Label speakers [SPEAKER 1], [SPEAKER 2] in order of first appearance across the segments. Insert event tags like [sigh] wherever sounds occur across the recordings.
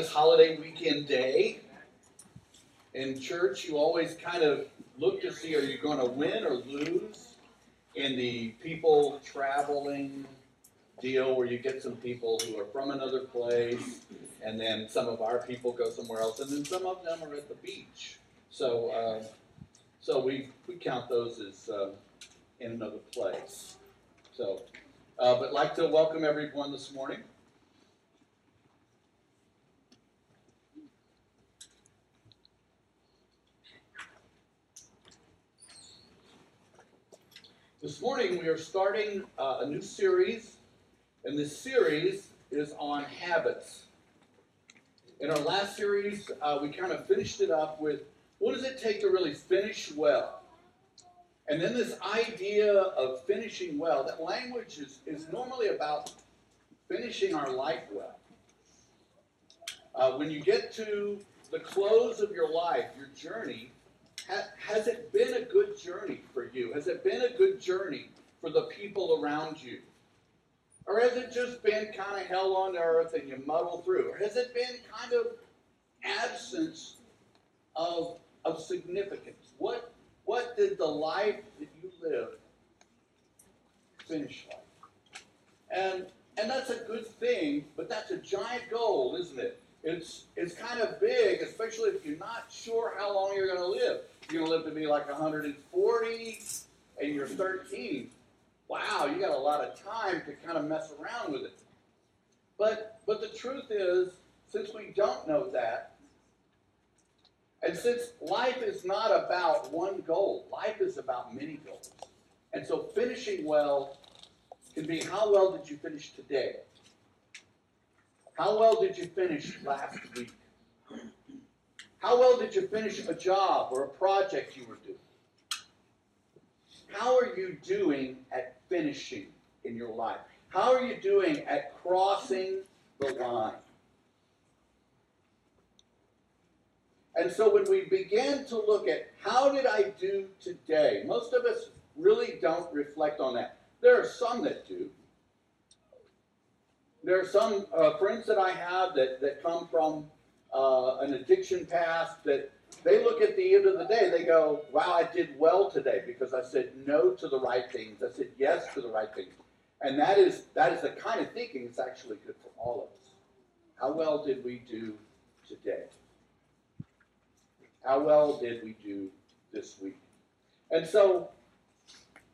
[SPEAKER 1] this holiday weekend day. In church, you always kind of look to see are you going to win or lose in the people traveling deal where you get some people who are from another place, and then some of our people go somewhere else, and then some of them are at the beach. So, uh, so we we count those as uh, in another place. So, uh, but like to welcome everyone this morning. This morning we are starting uh, a new series, and this series is on habits. In our last series, uh, we kind of finished it up with what does it take to really finish well? And then this idea of finishing well, that language is, is normally about finishing our life well. Uh, when you get to the close of your life, your journey, has it been a good journey for you? Has it been a good journey for the people around you? Or has it just been kind of hell on earth and you muddle through? Or has it been kind of absence of, of significance? What, what did the life that you lived finish like? And, and that's a good thing, but that's a giant goal, isn't it? It's, it's kind of big, especially if you're not sure how long you're going to live like 140 and you're 13. Wow, you got a lot of time to kind of mess around with it. But but the truth is, since we don't know that, and since life is not about one goal, life is about many goals. And so finishing well can be how well did you finish today? How well did you finish last week? How well did you finish a job or a project you were doing? How are you doing at finishing in your life? How are you doing at crossing the line? And so when we begin to look at how did I do today, most of us really don't reflect on that. There are some that do. There are some uh, friends that I have that, that come from uh, an addiction path that they look at the end of the day, they go, wow, I did well today because I said no to the right things. I said yes to the right things. And that is, that is the kind of thinking that's actually good for all of us. How well did we do today? How well did we do this week? And so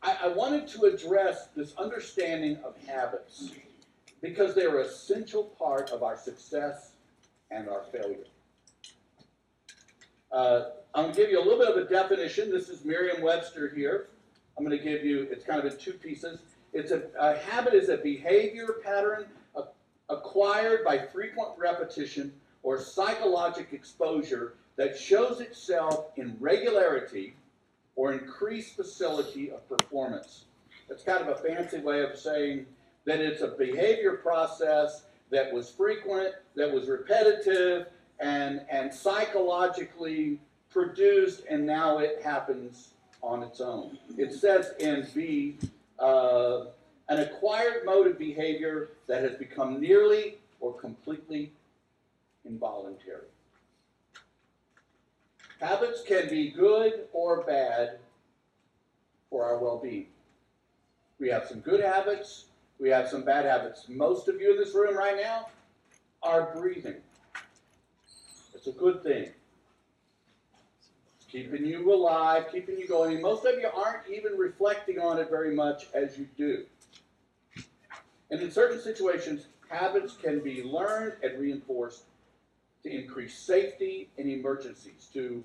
[SPEAKER 1] I, I wanted to address this understanding of habits because they're an essential part of our success and our failure. Uh, I'm going to give you a little bit of a definition. This is Merriam-Webster here. I'm going to give you, it's kind of in two pieces. It's a, a habit is a behavior pattern acquired by frequent repetition or psychologic exposure that shows itself in regularity or increased facility of performance. That's kind of a fancy way of saying that it's a behavior process that was frequent, that was repetitive, and, and psychologically produced, and now it happens on its own. It says in B, uh, an acquired mode of behavior that has become nearly or completely involuntary. Habits can be good or bad for our well being. We have some good habits, we have some bad habits. Most of you in this room right now are breathing. It's a good thing. It's keeping you alive, keeping you going. Most of you aren't even reflecting on it very much as you do. And in certain situations, habits can be learned and reinforced to increase safety in emergencies, to,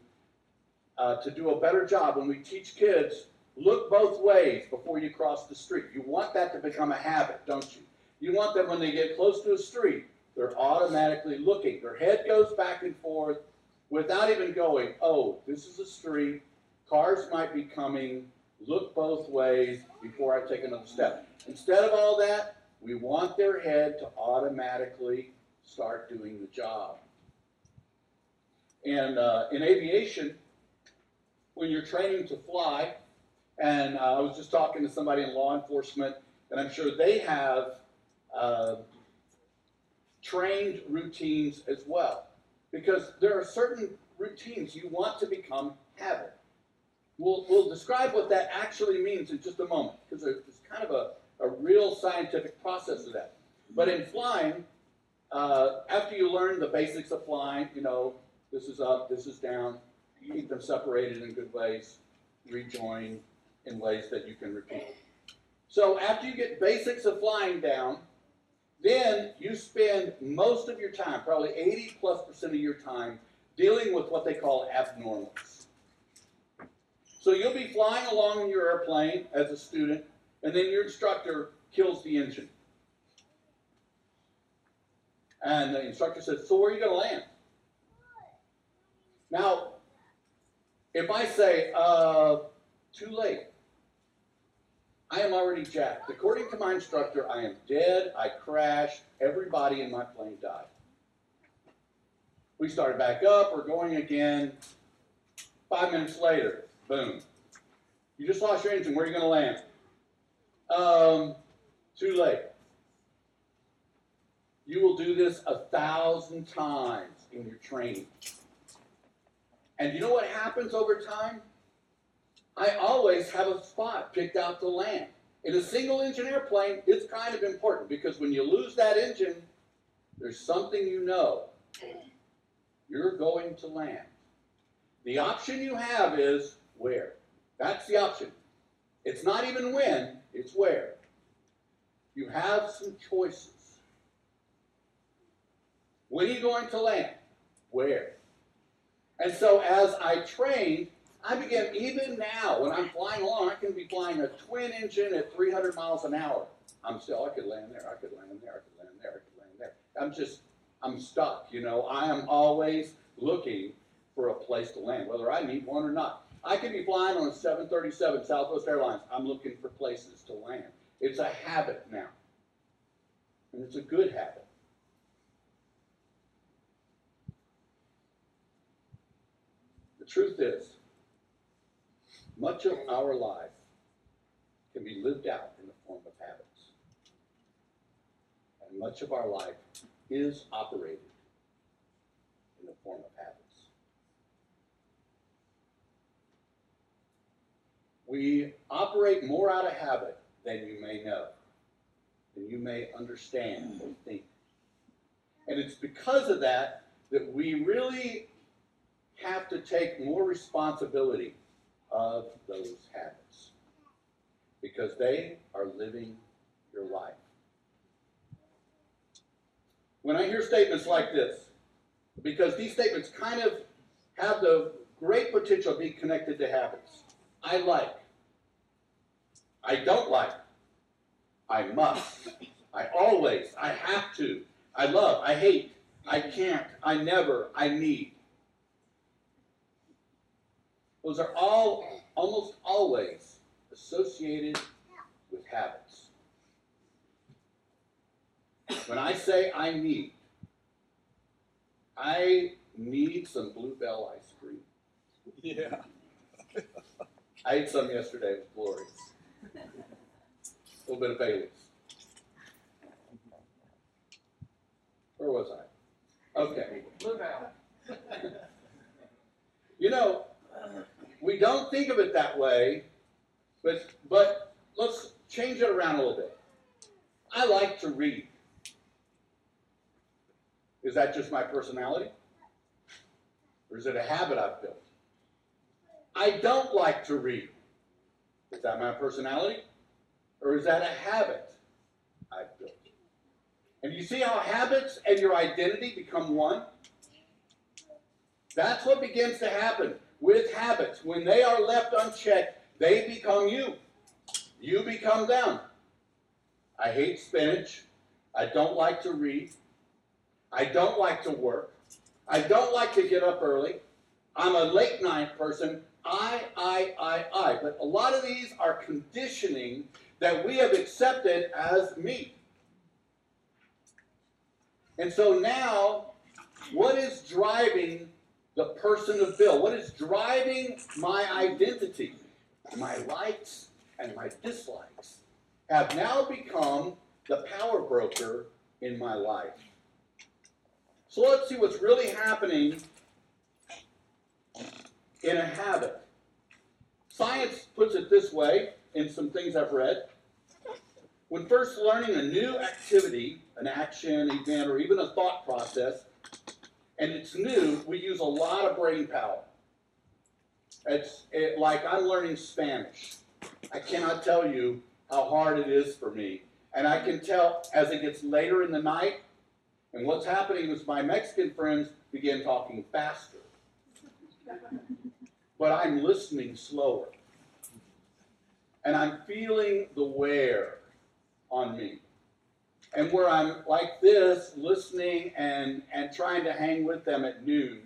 [SPEAKER 1] uh, to do a better job. When we teach kids Look both ways before you cross the street. You want that to become a habit, don't you? You want that when they get close to a street, they're automatically looking. Their head goes back and forth without even going, oh, this is a street. Cars might be coming. Look both ways before I take another step. Instead of all that, we want their head to automatically start doing the job. And uh, in aviation, when you're training to fly, and uh, I was just talking to somebody in law enforcement, and I'm sure they have uh, trained routines as well. Because there are certain routines you want to become habit. We'll, we'll describe what that actually means in just a moment, because it's kind of a, a real scientific process of that. But in flying, uh, after you learn the basics of flying, you know, this is up, this is down, keep them separated in good ways, rejoin in ways that you can repeat. So after you get basics of flying down, then you spend most of your time, probably 80 plus percent of your time, dealing with what they call abnormals. So you'll be flying along in your airplane as a student, and then your instructor kills the engine. And the instructor says, So where are you going to land? Now, if I say, uh, too late, I am already jacked. According to my instructor, I am dead. I crashed. Everybody in my plane died. We started back up. We're going again. Five minutes later, boom. You just lost your engine. Where are you going to land? Um, too late. You will do this a thousand times in your training. And you know what happens over time? I always have a spot picked out to land. In a single engine airplane, it's kind of important because when you lose that engine, there's something you know. You're going to land. The option you have is where. That's the option. It's not even when, it's where. You have some choices. When are you going to land? Where? And so as I trained, I begin, even now, when I'm flying along, I can be flying a twin engine at 300 miles an hour. I'm still, I could land there, I could land there, I could land there, I could land there. I'm just, I'm stuck, you know. I am always looking for a place to land, whether I need one or not. I could be flying on a 737 Southwest Airlines. I'm looking for places to land. It's a habit now. And it's a good habit. The truth is, much of our life can be lived out in the form of habits. And much of our life is operated in the form of habits. We operate more out of habit than you may know, than you may understand or think. And it's because of that that we really have to take more responsibility of those habits because they are living your life. When I hear statements like this, because these statements kind of have the great potential to be connected to habits. I like. I don't like. I must. I always. I have to. I love. I hate. I can't. I never. I need. Those are all almost always associated with habits. When I say I need, I need some Bluebell ice cream.
[SPEAKER 2] Yeah.
[SPEAKER 1] I ate some yesterday with Glory. A little bit of Bailey's. Where was I? Okay.
[SPEAKER 3] Bluebell.
[SPEAKER 1] You know, we don't think of it that way, but but let's change it around a little bit. I like to read. Is that just my personality? Or is it a habit I've built? I don't like to read. Is that my personality? Or is that a habit I've built? And you see how habits and your identity become one? That's what begins to happen with habits. When they are left unchecked, they become you. You become them. I hate spinach. I don't like to read. I don't like to work. I don't like to get up early. I'm a late night person. I, I, I, I. But a lot of these are conditioning that we have accepted as me. And so now, what is driving the person of Bill? What is driving my identity? My likes and my dislikes have now become the power broker in my life. So let's see what's really happening in a habit. Science puts it this way in some things I've read. When first learning a new activity, an action, event, or even a thought process, and it's new, we use a lot of brain power. It's it, like I'm learning Spanish. I cannot tell you how hard it is for me. And I can tell as it gets later in the night, and what's happening is my Mexican friends begin talking faster. [laughs] But I'm listening slower. And I'm feeling the wear on me. And where I'm like this, listening and, and trying to hang with them at noon,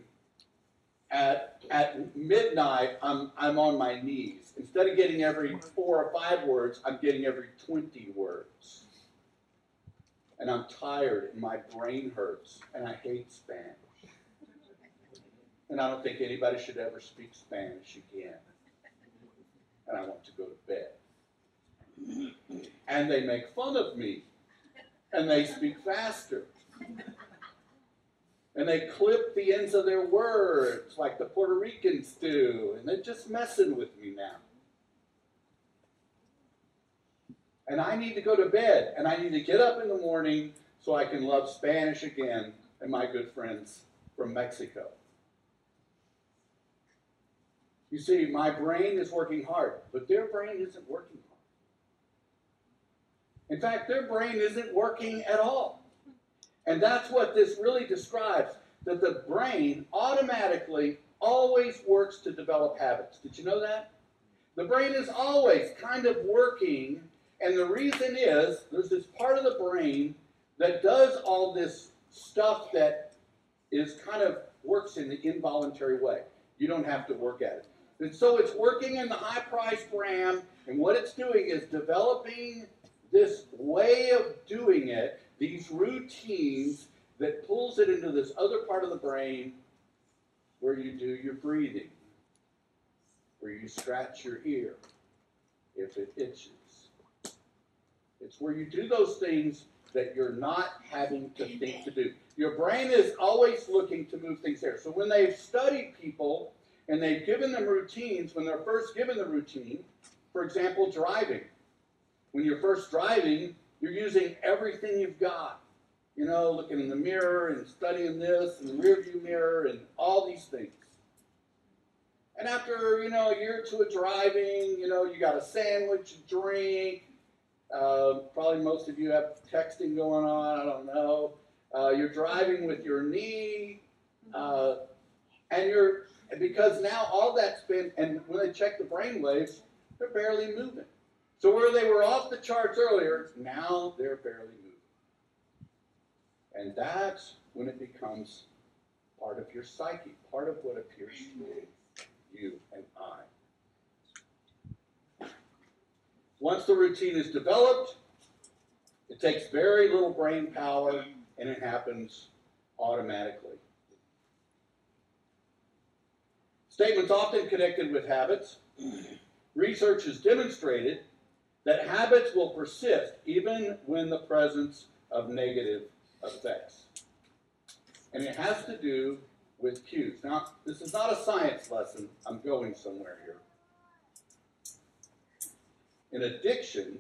[SPEAKER 1] at, at midnight, I'm, I'm on my knees. Instead of getting every four or five words, I'm getting every 20 words. And I'm tired and my brain hurts and I hate Spanish. And I don't think anybody should ever speak Spanish again. And I want to go to bed. And they make fun of me. And they speak faster. And they clip the ends of their words like the Puerto Ricans do. And they're just messing with me now. And I need to go to bed. And I need to get up in the morning so I can love Spanish again and my good friends from Mexico. You see, my brain is working hard, but their brain isn't working. In fact, their brain isn't working at all. And that's what this really describes that the brain automatically always works to develop habits. Did you know that? The brain is always kind of working, and the reason is there's this part of the brain that does all this stuff that is kind of works in the involuntary way. You don't have to work at it. And so it's working in the high priced RAM, and what it's doing is developing this way of doing it, these routines that pulls it into this other part of the brain where you do your breathing, where you scratch your ear if it itches. It's where you do those things that you're not having to think to do. Your brain is always looking to move things there. So when they've studied people and they've given them routines, when they're first given the routine, for example, driving. When you're first driving, you're using everything you've got. You know, looking in the mirror and studying this and the rearview mirror and all these things. And after, you know, a year or two of driving, you know, you got a sandwich, a drink. Uh, probably most of you have texting going on. I don't know. Uh, you're driving with your knee. Uh, and you're because now all that's been, and when they check the brain waves, they're barely moving. So where they were off the charts earlier, now they're barely moving. And that's when it becomes part of your psyche, part of what appears to be you and I. Once the routine is developed, it takes very little brain power and it happens automatically. Statements often connected with habits. [clears throat] Research has demonstrated that habits will persist even when the presence of negative effects. And it has to do with cues. Now, this is not a science lesson. I'm going somewhere here. In addiction,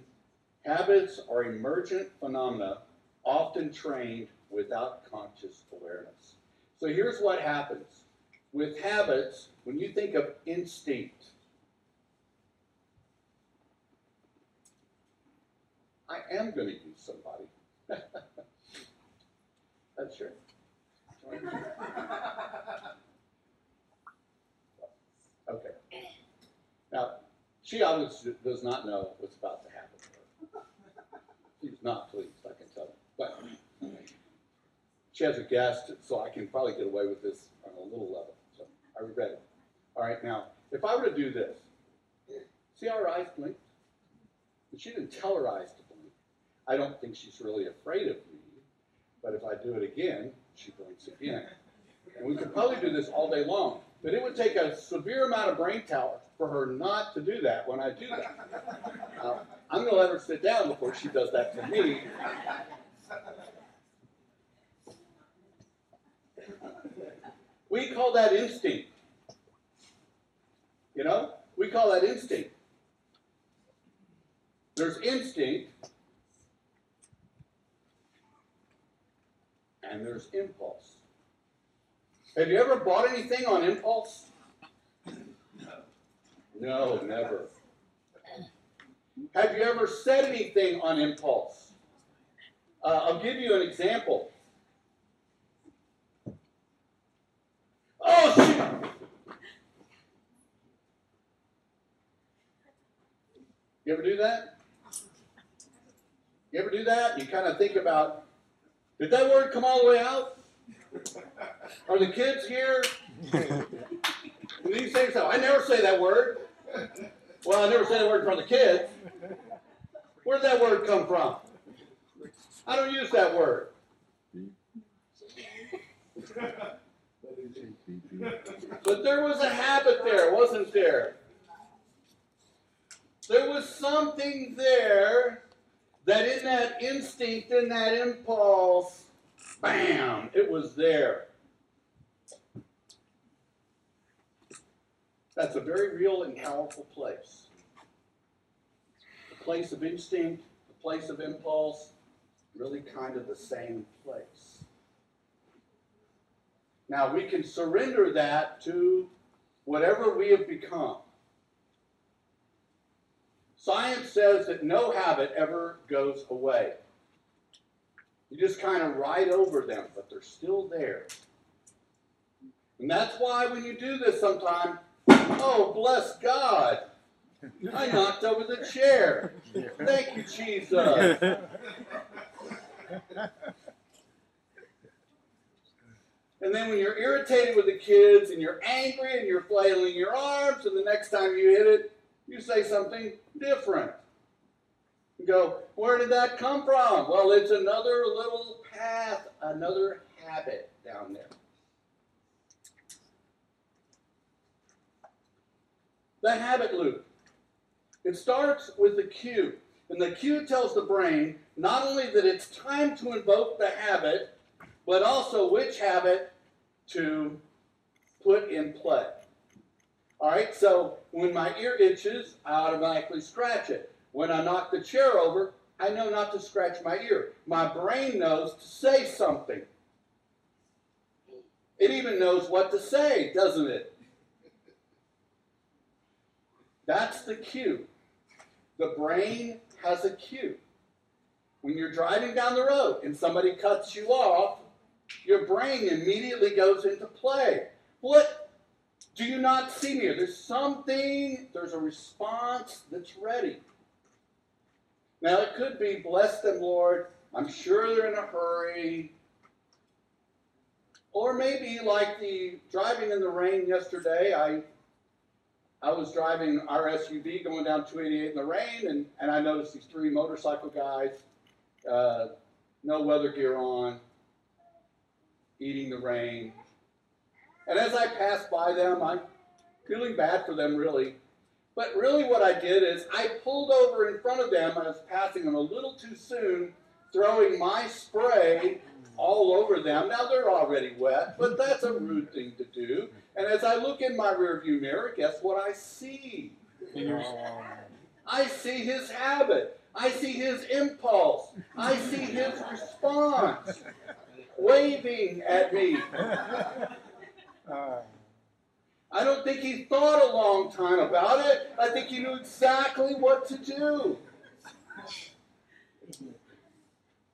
[SPEAKER 1] habits are emergent phenomena often trained without conscious awareness. So here's what happens with habits, when you think of instinct, am going to use somebody. [laughs] That's true. [laughs] Okay. Now, she obviously does not know what's about to happen to her. She's not pleased, I can tell. But she has a guest, so I can probably get away with this on a little level. So are we ready? All right, now, if I were to do this, see how her eyes blink? But she didn't tell her eyes to. I don't think she's really afraid of me, but if I do it again, she blinks again. And we could probably do this all day long, but it would take a severe amount of brain power for her not to do that when I do that. Uh, I'm going to let her sit down before she does that to me. We call that instinct. You know? We call that instinct. There's instinct, and there's impulse. Have you ever bought anything on impulse? No, never. Have you ever said anything on impulse? Uh, I'll give you an example. Oh, shoot! You ever do that? You ever do that? You kind of think about, did that word come all the way out? Are the kids here? Do you say so? I never say that word. Well, I never say that word in front of the kids. Where did that word come from? I don't use that word. But there was a habit there, wasn't there? There was something there that in that instinct, in that impulse, bam, it was there. That's a very real and powerful place. The place of instinct, the place of impulse, really kind of the same place. Now we can surrender that to whatever we have become. Science says that no habit ever goes away. You just kind of ride over them, but they're still there. And that's why when you do this sometime, oh, bless God. I knocked over the chair. Thank you, Jesus. And then when you're irritated with the kids and you're angry and you're flailing your arms, and the next time you hit it, you say something different. You go, where did that come from? Well, it's another little path, another habit down there. The habit loop. It starts with the cue. And the cue tells the brain not only that it's time to invoke the habit, but also which habit to put in play. All right, so when my ear itches, I automatically scratch it. When I knock the chair over, I know not to scratch my ear. My brain knows to say something. It even knows what to say, doesn't it? That's the cue. The brain has a cue. When you're driving down the road and somebody cuts you off, your brain immediately goes into play. What? Do you not see me? There's something, there's a response that's ready. Now, it could be, bless them, Lord. I'm sure they're in a hurry. Or maybe, like the driving in the rain yesterday, I I was driving our SUV going down 288 in the rain, and, and I noticed these three motorcycle guys, uh, no weather gear on, eating the rain. And as I passed by them, I'm feeling bad for them, really. But really, what I did is I pulled over in front of them. I was passing them a little too soon, throwing my spray all over them. Now they're already wet, but that's a rude thing to do. And as I look in my rearview mirror, guess what I see? I see his habit. I see his impulse. I see his response. Waving at me. I don't think he thought a long time about it. I think he knew exactly what to do.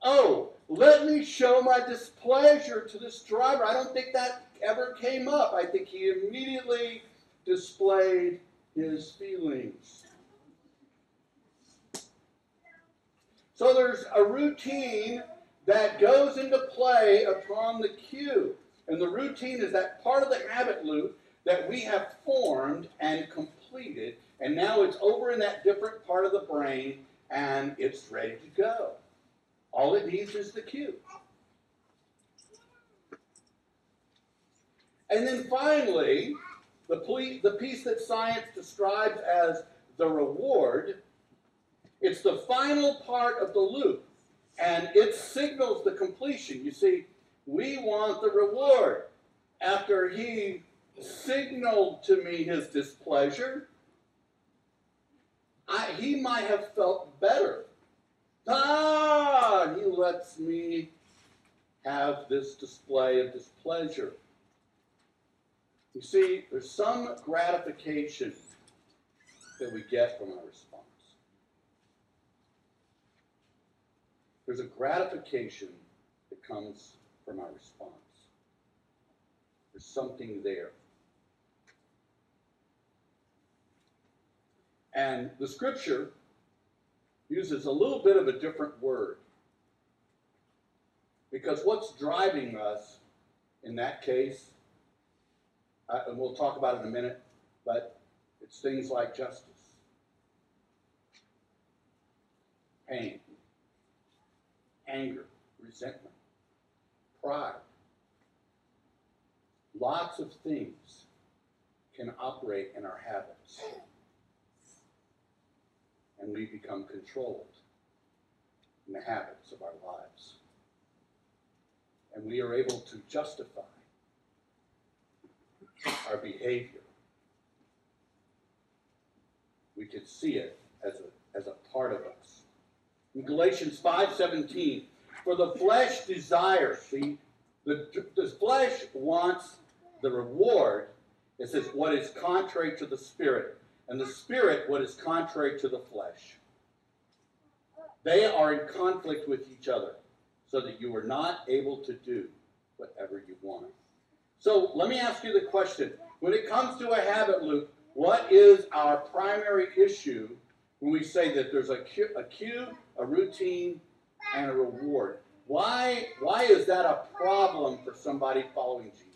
[SPEAKER 1] Oh, let me show my displeasure to this driver. I don't think that ever came up. I think he immediately displayed his feelings. So there's a routine that goes into play upon the cue. And the routine is that part of the habit loop that we have formed and completed. And now it's over in that different part of the brain and it's ready to go. All it needs is the cue. And then finally, the, piece that science describes as the reward, it's the final part of the loop, and it signals the completion. You see, we want the reward. After he signaled to me his displeasure, I, he might have felt better. Ah, he lets me have this display of displeasure. You see, there's some gratification that we get from our response. There's a gratification that comes from our response. There's something there. And the scripture uses a little bit of a different word. Because what's driving us in that case, uh, and we'll talk about it in a minute, but it's things like justice, pain, anger, resentment, pride. Lots of things can operate in our habits and we become controlled in the habits of our lives. And we are able to justify our behavior. We can see it as a, as a part of us. In Galatians 5:17, for the flesh desires, see, the, the flesh wants the reward. It says what is contrary to the spirit and the spirit what is contrary to the flesh. They are in conflict with each other, so that you are not able to do whatever you want. So let me ask you the question. When it comes to a habit loop, what is our primary issue when we say that there's a cue, a, cue, a routine, and a reward? Why, why is that a problem for somebody following Jesus?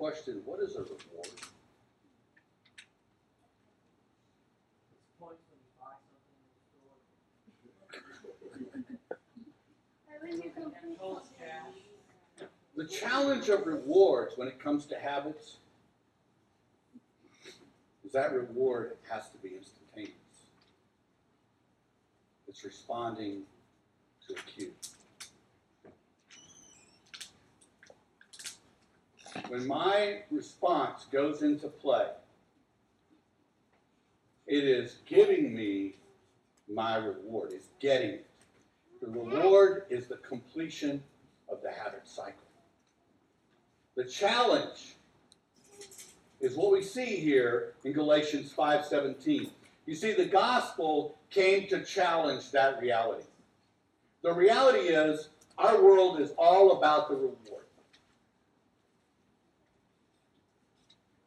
[SPEAKER 1] Question. What is a reward? The challenge of rewards when it comes to habits is that reward has to be instantaneous. It's responding to a cue. When my response goes into play, it is giving me my reward, it's getting it. The reward is the completion of the habit cycle. The challenge is what we see here in Galatians 5:17. You see the gospel came to challenge that reality. The reality is our world is all about the reward.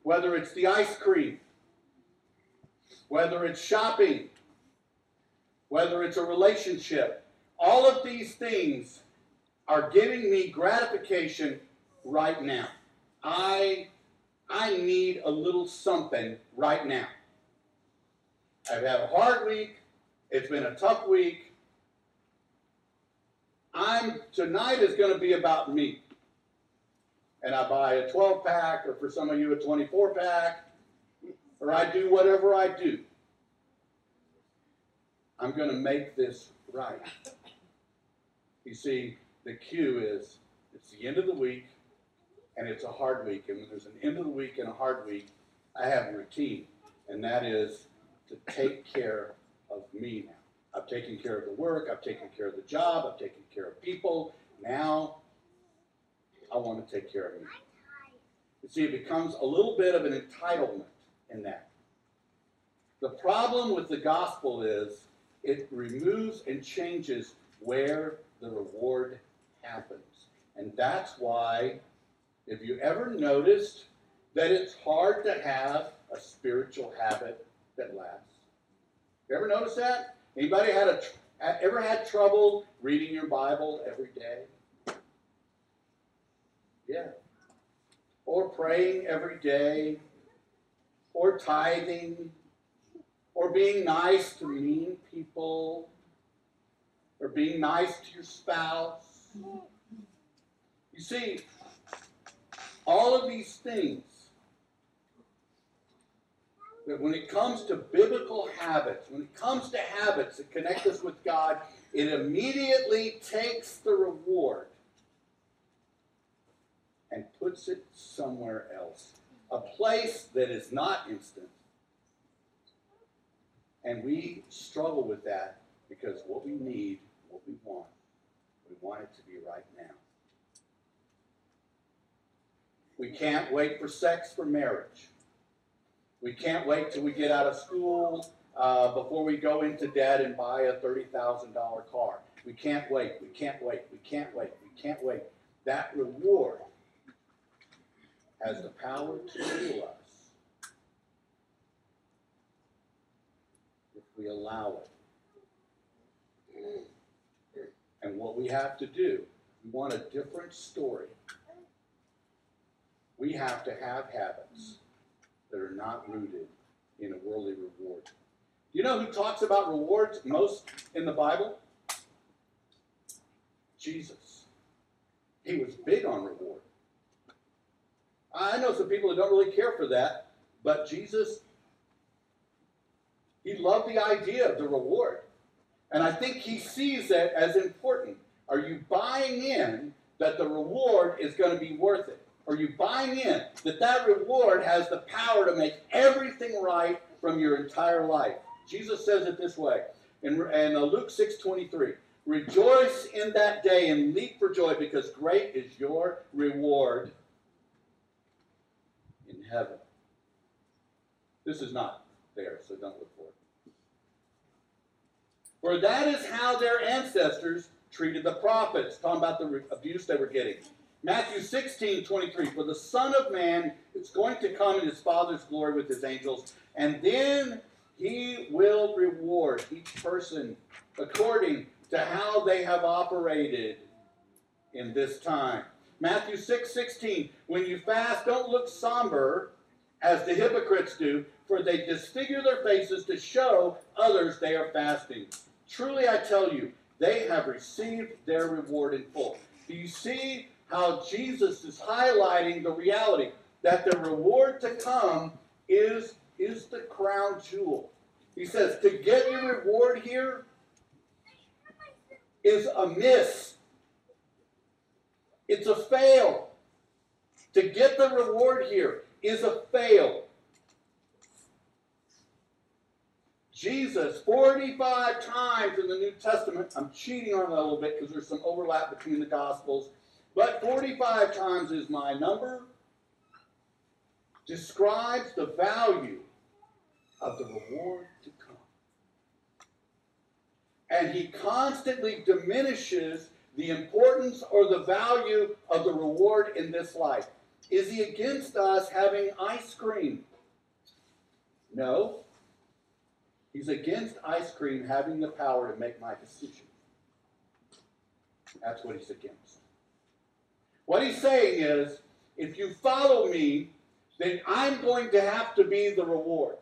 [SPEAKER 1] Whether it's the ice cream, whether it's shopping, whether it's a relationship, all of these things are giving me gratification right now. I I need a little something right now. I've had a hard week. It's been a tough week. I'm tonight is going to be about me. And I buy a 12 pack, or for some of you, a 24 pack, or I do whatever I do. I'm going to make this right. You see, the cue is it's the end of the week and it's a hard week. And when there's an end of the week and a hard week, I have a routine, and that is to take care of me now. I've taken care of the work, I've taken care of the job, I've taken care of people. Now I want to take care of me. You see, it becomes a little bit of an entitlement in that. The problem with the gospel is it removes and changes where the reward happens. And that's why if you ever noticed that it's hard to have a spiritual habit that lasts? You ever notice that? Anybody had a ever had trouble reading your Bible every day? Yeah. Or praying every day, or tithing, or being nice to mean people, or being nice to your spouse. You see, all of these things, that when it comes to biblical habits, when it comes to habits that connect us with God, it immediately takes the reward and puts it somewhere else. A place that is not instant. And we struggle with that because what we need, what we want, we want it to be right now. We can't wait for sex for marriage. We can't wait till we get out of school uh, before we go into debt and buy a $30,000 car. We can't wait. We can't wait. We can't wait. We can't wait. That reward has the power to heal us if we allow it. And what we have to do, we want a different story. We have to have habits that are not rooted in a worldly reward. You know who talks about rewards most in the Bible? Jesus. He was big on reward. I know some people that don't really care for that, but Jesus, he loved the idea of the reward. And I think he sees that as important. Are you buying in that the reward is going to be worth it? Are you buying in that that reward has the power to make everything right from your entire life? Jesus says it this way in, in uh, Luke 6 23. Rejoice in that day and leap for joy because great is your reward heaven. This is not there, so don't look for it. For that is how their ancestors treated the prophets, talking about the abuse they were getting. Matthew 16, 23. For the Son of Man is going to come in his Father's glory with his angels, and then he will reward each person according to how they have operated in this time. Matthew 6 16. When you fast, don't look somber as the hypocrites do, for they disfigure their faces to show others they are fasting. Truly I tell you, they have received their reward in full. Do you see how Jesus is highlighting the reality that the reward to come is, is the crown jewel? He says, to get your reward here is a miss. It's a fail. To get the reward here is a fail. Jesus, 45 times in the New Testament, I'm cheating on it a little bit because there's some overlap between the Gospels, but 45 times is my number, describes the value of the reward to come. And he constantly diminishes the importance or the value of the reward in this life. Is he against us having ice cream? No. He's against ice cream having the power to make my decision. That's what he's against. What he's saying is, if you follow me, then I'm going to have to be the reward.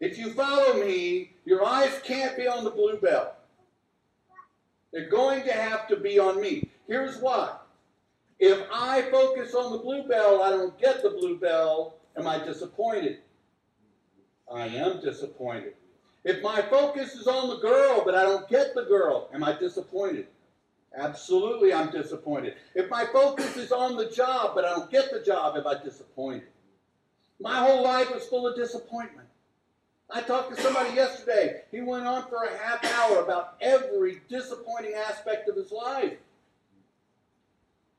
[SPEAKER 1] If you follow me, your eyes can't be on the bluebell. They're going to have to be on me. Here's why. If I focus on the bluebell, I don't get the bluebell, am I disappointed? I am disappointed. If my focus is on the girl, but I don't get the girl, am I disappointed? Absolutely, I'm disappointed. If my focus is on the job, but I don't get the job, am I disappointed? My whole life is full of disappointment. I talked to somebody yesterday. He went on for a half hour about every disappointing aspect of his life.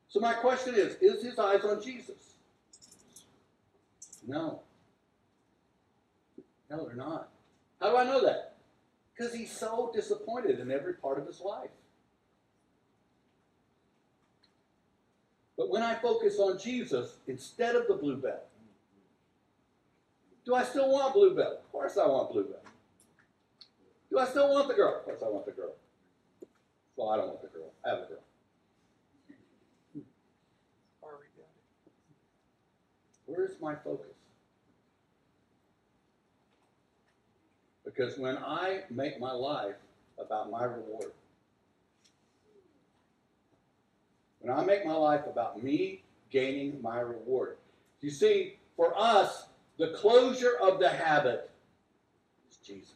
[SPEAKER 1] So my question is, is his eyes on Jesus? No. No, they're not. How do I know that? Because he's so disappointed in every part of his life. But when I focus on Jesus instead of the bluebell, do I still want Bluebell? Of course I want Bluebell. Do I still want the girl? Of course I want the girl. Well, I don't want the girl. I have a girl. Where's my focus? Because when I make my life about my reward, when I make my life about me gaining my reward, you see, for us, the closure of the habit is Jesus.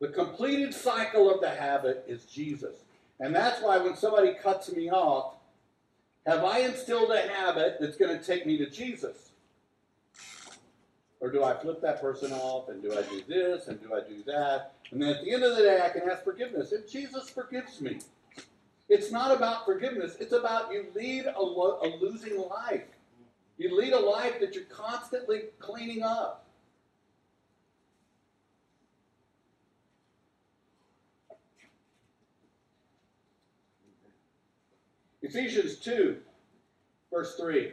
[SPEAKER 1] The completed cycle of the habit is Jesus. And that's why when somebody cuts me off, have I instilled a habit that's going to take me to Jesus? Or do I flip that person off and do I do this and do I do that? And then at the end of the day, I can ask forgiveness. And Jesus forgives me. It's not about forgiveness, it's about you lead a, lo- a losing life. You lead a life that you're constantly cleaning up. Ephesians 2, verse 3,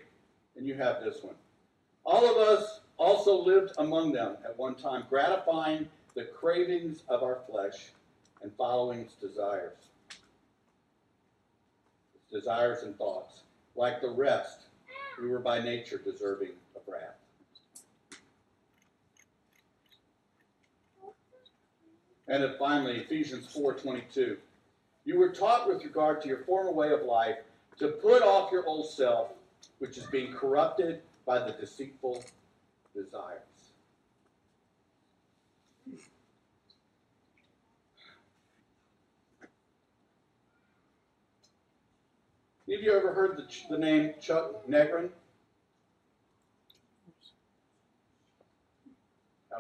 [SPEAKER 1] and you have this one. All of us also lived among them at one time, gratifying the cravings of our flesh and following its desires. Its desires and thoughts. Like the rest, we were by nature deserving of wrath. And then finally, Ephesians 4:22. You were taught with regard to your former way of life to put off your old self, which is being corrupted by the deceitful desires. Of you ever heard the, the name Chuck Negron?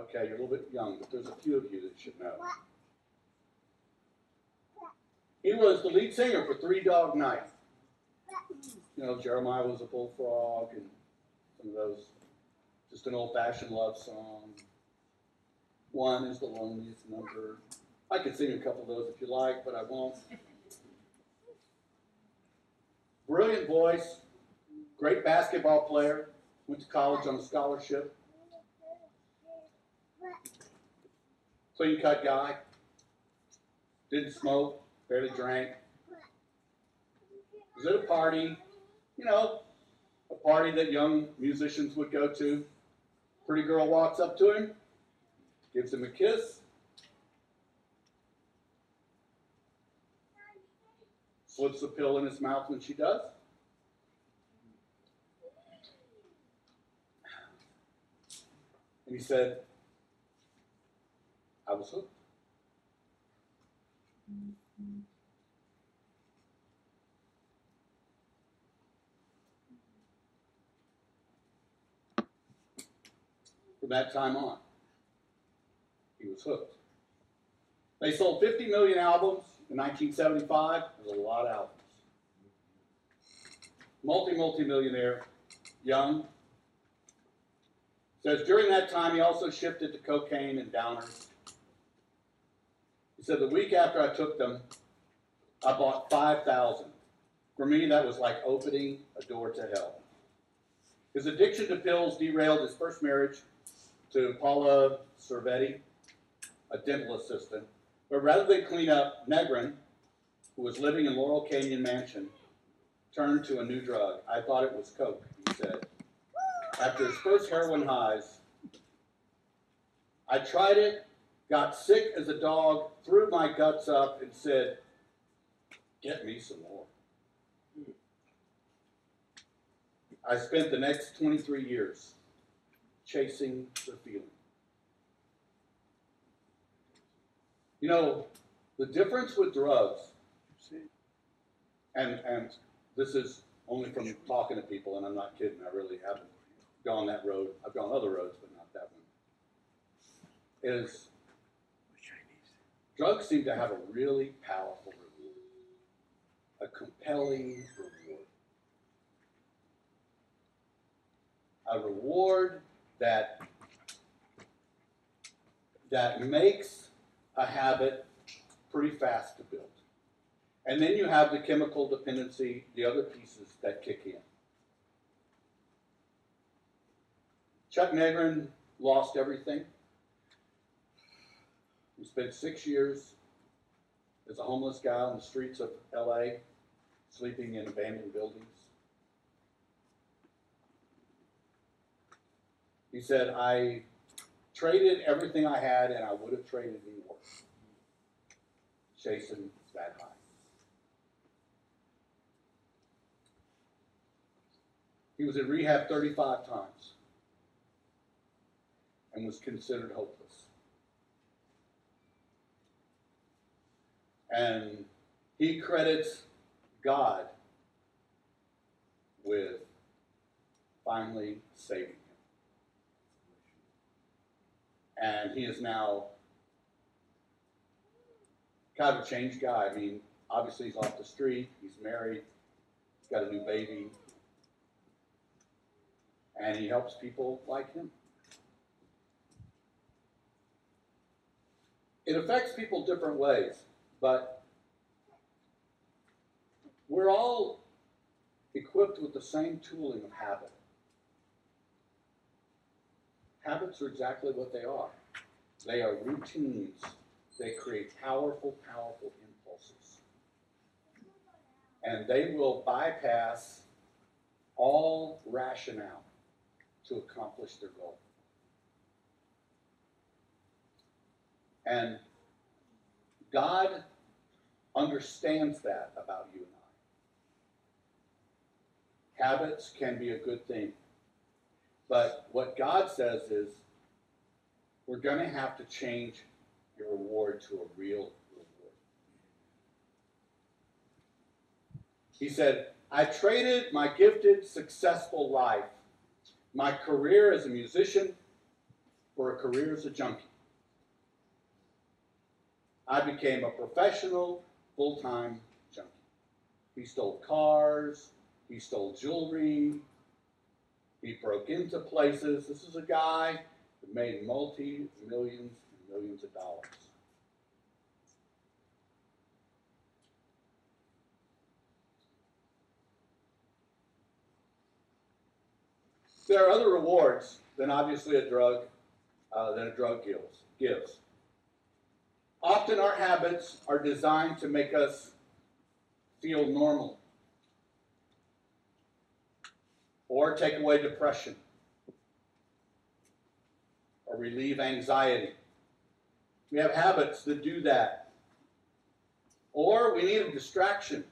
[SPEAKER 1] Okay, you're a little bit young, but there's a few of you that should know. He was the lead singer for Three Dog Night. You know, Jeremiah was a bullfrog, and some of those, just an old fashioned love song. One is the loneliest number. I could sing a couple of those if you like, but I won't. Brilliant voice, great basketball player, went to college on a scholarship. Clean cut guy, didn't smoke, barely drank. Was at a party, you know, a party that young musicians would go to. Pretty girl walks up to him, gives him a kiss, slips a pill in his mouth when she does. And he said, I was hooked. From that time on, he was hooked. They sold 50 million albums in 1975. There's a lot of albums. Multi, multi millionaire, young. Says during that time he also shifted to cocaine and downers. He said the week after I took them, I bought 5,000. For me, that was like opening a door to hell. His addiction to pills derailed his first marriage to Paula Cervetti, a dental assistant. But rather than clean up, Negron, who was living in Laurel Canyon Mansion, turned to a new drug. I thought it was coke, he said. After his first heroin highs, I tried it, got sick as a dog, threw my guts up, and said, Get me some more. I spent the next 23 years chasing the feeling. You know, the difference with drugs, and, and this is only from talking to people, and I'm not kidding, I really haven't gone that road. I've gone other roads, but not that one. Is drugs seem to have a really powerful reward, a compelling reward. A reward that that makes a habit pretty fast to build. And then you have the chemical dependency, the other pieces that kick in. Chuck Negron lost everything. He spent six years as a homeless guy on the streets of LA, sleeping in abandoned buildings. He said, I traded everything I had, and I would have traded more. Chasing that high. He was in rehab 35 times and was considered hopeless. And he credits God with finally saving him. And he is now kind of a changed guy. I mean, obviously he's off the street, he's married, he's got a new baby, and he helps people like him. It affects people different ways, but we're all equipped with the same tooling of habit. Habits are exactly what they are. They are routines. They create powerful, powerful impulses. And they will bypass all rationale to accomplish their goal. And God understands that about you and I. Habits can be a good thing. But what God says is we're going to have to change your reward to a real reward. He said, I traded my gifted, successful life, my career as a musician, for a career as a junkie. I became a professional, full time junkie. He stole cars, he stole jewelry, he broke into places. This is a guy that made multi millions and millions of dollars. There are other rewards than obviously a drug uh, than a drug gives. gives. Often our habits are designed to make us feel normal or take away depression or relieve anxiety. We have habits that do that. Or we need a distraction.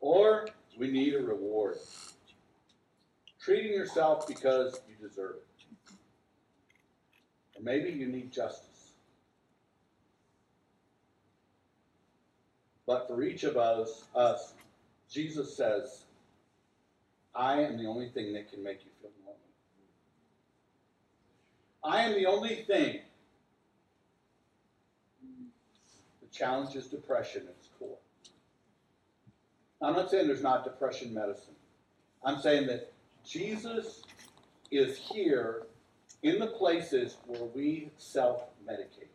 [SPEAKER 1] Or we need a reward. Treating yourself because you deserve it. Or maybe you need justice. But for each of us, us, Jesus says, I am the only thing that can make you. I am the only thing that challenges depression at its core. I'm not saying there's not depression medicine. I'm saying that Jesus is here in the places where we self medicate.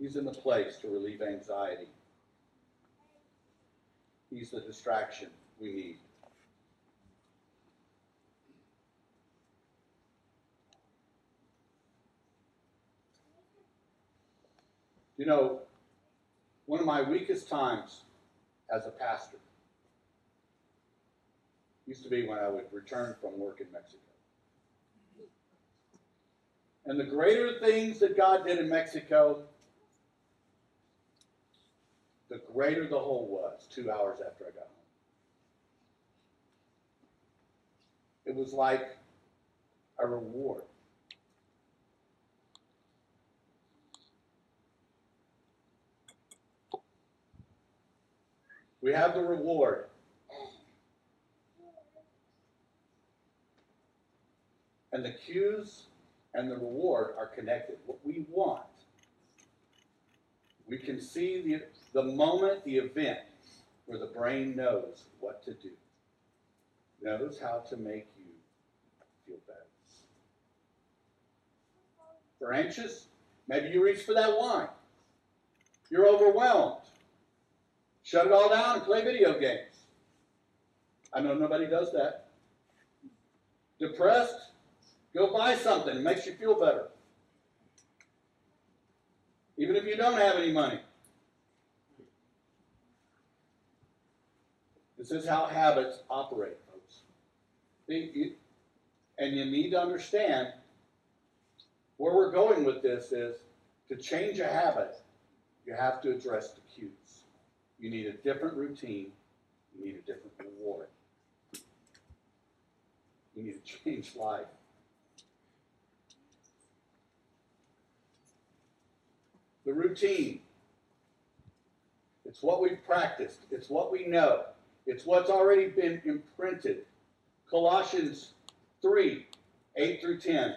[SPEAKER 1] He's in the place to relieve anxiety. He's the distraction we need. You know, one of my weakest times as a pastor used to be when I would return from work in Mexico. And the greater things that God did in Mexico, the greater the hole was two hours after I got home. It was like a reward. We have the reward. And the cues and the reward are connected. What we want we can see the, the moment, the event, where the brain knows what to do, knows how to make you feel better. If you're anxious, maybe you reach for that wine. You're overwhelmed. Shut it all down and play video games. I know nobody does that. Depressed, go buy something. It makes you feel better even if you don't have any money. This is how habits operate, folks. And you need to understand where we're going with this is to change a habit, you have to address the cues. You need a different routine, you need a different reward. You need to change life. The routine. It's what we've practiced. It's what we know. It's what's already been imprinted. Colossians 3 8 through 10.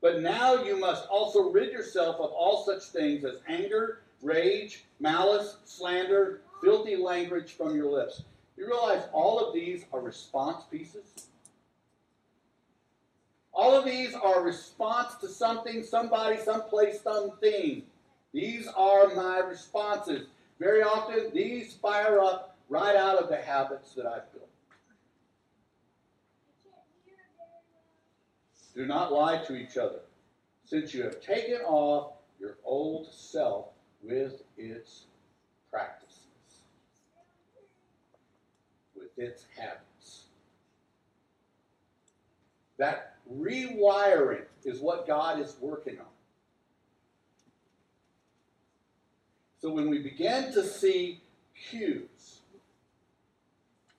[SPEAKER 1] But now you must also rid yourself of all such things as anger, rage, malice, slander, filthy language from your lips. You realize all of these are response pieces? All of these are response to something, somebody, someplace, something. These are my responses. Very often, these fire up right out of the habits that I've built. Do not lie to each other, since you have taken off your old self with its practices, with its habits. That rewiring is what God is working on. So when we begin to see cues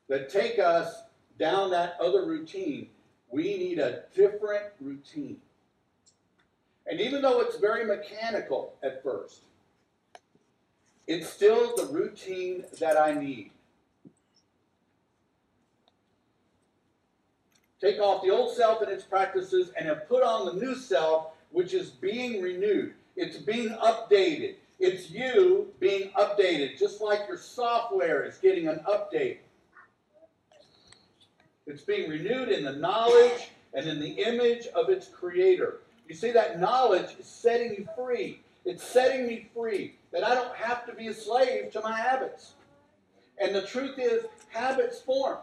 [SPEAKER 1] that take us down that other routine, we need a different routine. And even though it's very mechanical at first, it's still the routine that I need. Take off the old self and its practices and have put on the new self, which is being renewed. It's being updated. It's you being updated, just like your software is getting an update. It's being renewed in the knowledge and in the image of its creator. You see, that knowledge is setting you free. It's setting me free that I don't have to be a slave to my habits. And the truth is, habits form.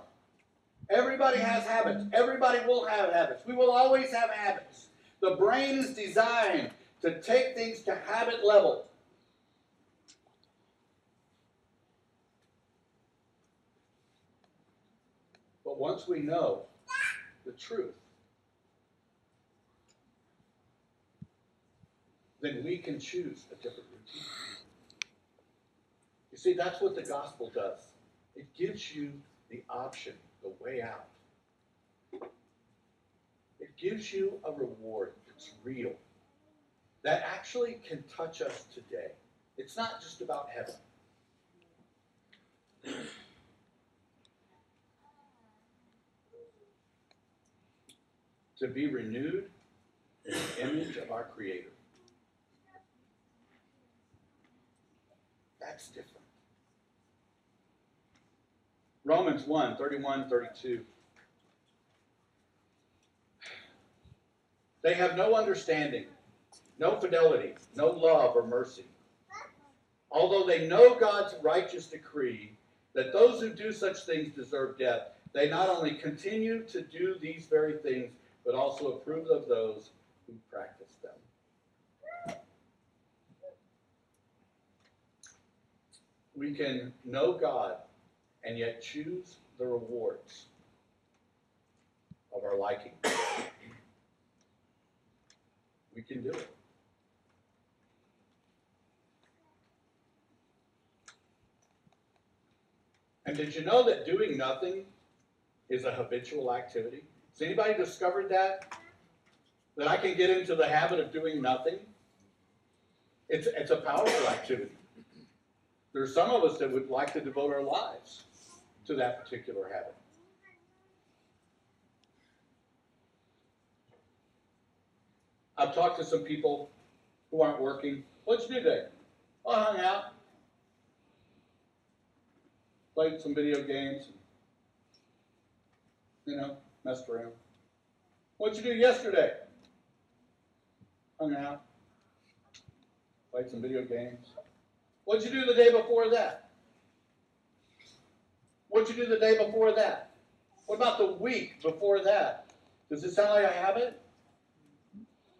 [SPEAKER 1] Everybody has habits. Everybody will have habits. We will always have habits. The brain is designed to take things to habit level. But once we know the truth, then we can choose a different routine. You see, that's what the gospel does. It gives you the option, the way out. It gives you a reward that's real, that actually can touch us today. It's not just about heaven. to be renewed in the image of our Creator. That's different. Romans 1 31 32. They have no understanding, no fidelity, no love or mercy. Although they know God's righteous decree that those who do such things deserve death, they not only continue to do these very things, but also approve of those who practice them. We can know God and yet choose the rewards of our liking. We can do it. And did you know that doing nothing is a habitual activity? Has anybody discovered that? That I can get into the habit of doing nothing? It's, it's a powerful activity. There's some of us that would like to devote our lives to that particular habit. I've talked to some people who aren't working. What'd you do today? I hung out. Played some video games. You know, messed around. What'd you do yesterday? Hung out. Played some video games. What'd you do the day before that? What'd you do the day before that? What about the week before that? Does it sound like a habit?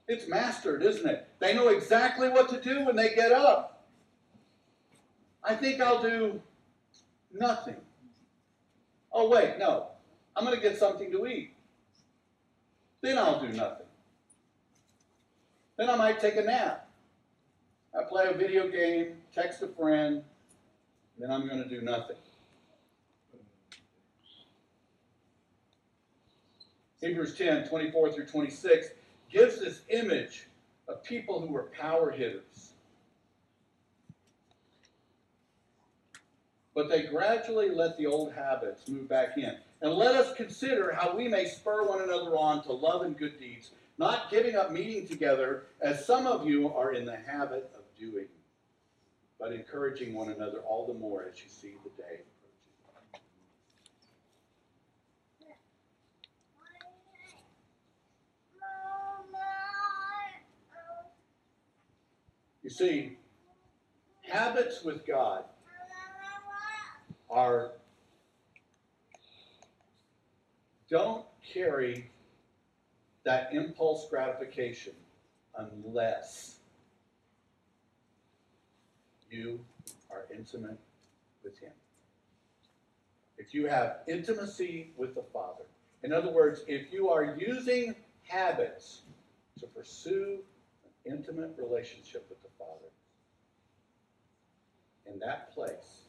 [SPEAKER 1] It's mastered, isn't it? They know exactly what to do when they get up. I think I'll do nothing Oh, wait, no. I'm going to get something to eat. Then I'll do nothing. Then I might take a nap. I play a video game, text a friend, then I'm going to do nothing. Hebrews 10 24 through 26 gives this image of people who were power hitters. But they gradually let the old habits move back in. And let us consider how we may spur one another on to love and good deeds, not giving up meeting together, as some of you are in the habit of doing, but encouraging one another all the more as you see the day approaching. You see, habits with God are don't carry that impulse gratification unless you are intimate with Him. If you have intimacy with the Father, in other words, if you are using habits to pursue an intimate relationship with the Father, in that place,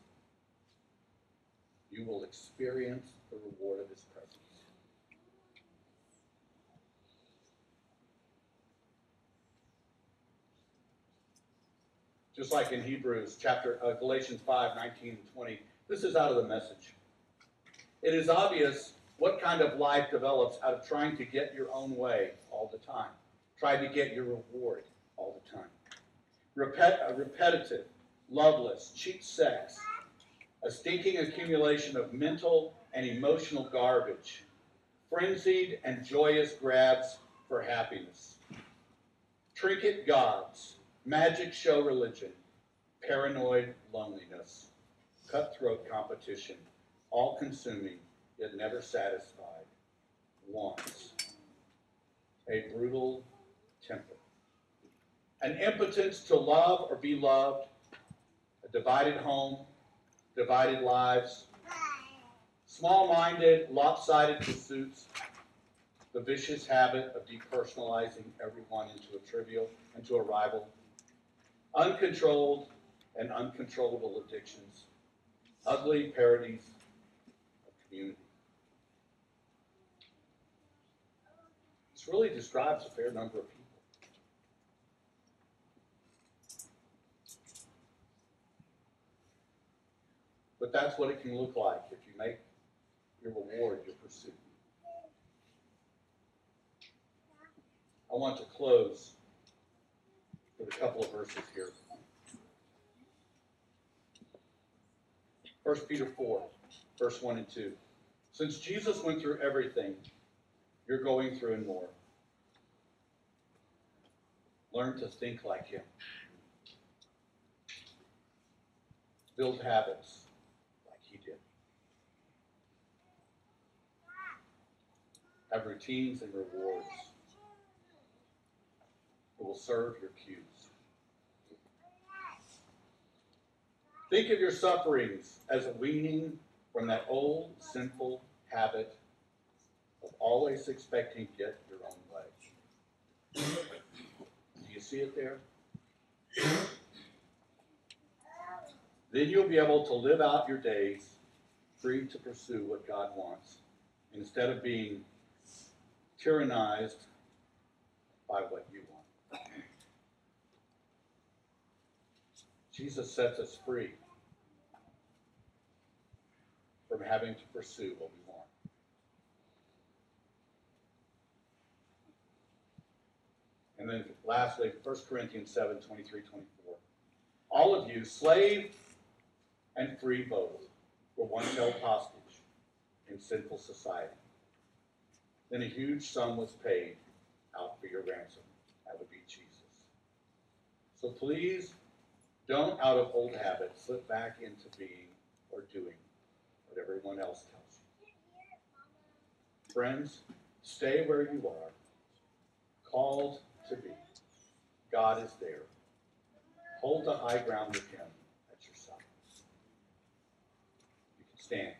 [SPEAKER 1] you will experience the reward of His presence. Just like in Hebrews chapter uh, Galatians 5, 19 and 20. This is out of the message. It is obvious what kind of life develops out of trying to get your own way all the time. Try to get your reward all the time. Repet, uh, repetitive, loveless, cheap sex, a stinking accumulation of mental and emotional garbage, frenzied and joyous grabs for happiness, trinket gods, magic show religion, paranoid loneliness, cutthroat competition, all consuming yet never satisfied, wants, a brutal temper, an impotence to love or be loved, a divided home, divided lives, small minded, lopsided pursuits, the vicious habit of depersonalizing everyone into a trivial, into a rival, uncontrolled and uncontrollable addictions, ugly parodies of community. This really describes a fair number of people. But that's what it can look like if you make your reward your pursuit. I want to close with a couple of verses here. 1 Peter 4, verse 1 and 2. Since Jesus went through everything you're going through and more, learn to think like him. Build habits like he did. Have routines and rewards will serve your cues. Think of your sufferings as a weaning from that old sinful habit of always expecting to get your own way. Do you see it there? Then you'll be able to live out your days free to pursue what God wants instead of being tyrannized by what you want. Jesus sets us free from having to pursue what we want. And then lastly, 1 Corinthians 7 23 24. All of you, slave and free both, were once held hostage in sinful society. Then a huge sum was paid out for your ransom. That would be Jesus. So please don't, out of old habits, slip back into being or doing what everyone else tells you. Friends, stay where you are, called to be. God is there. Hold the high ground with Him at your side. You can stand.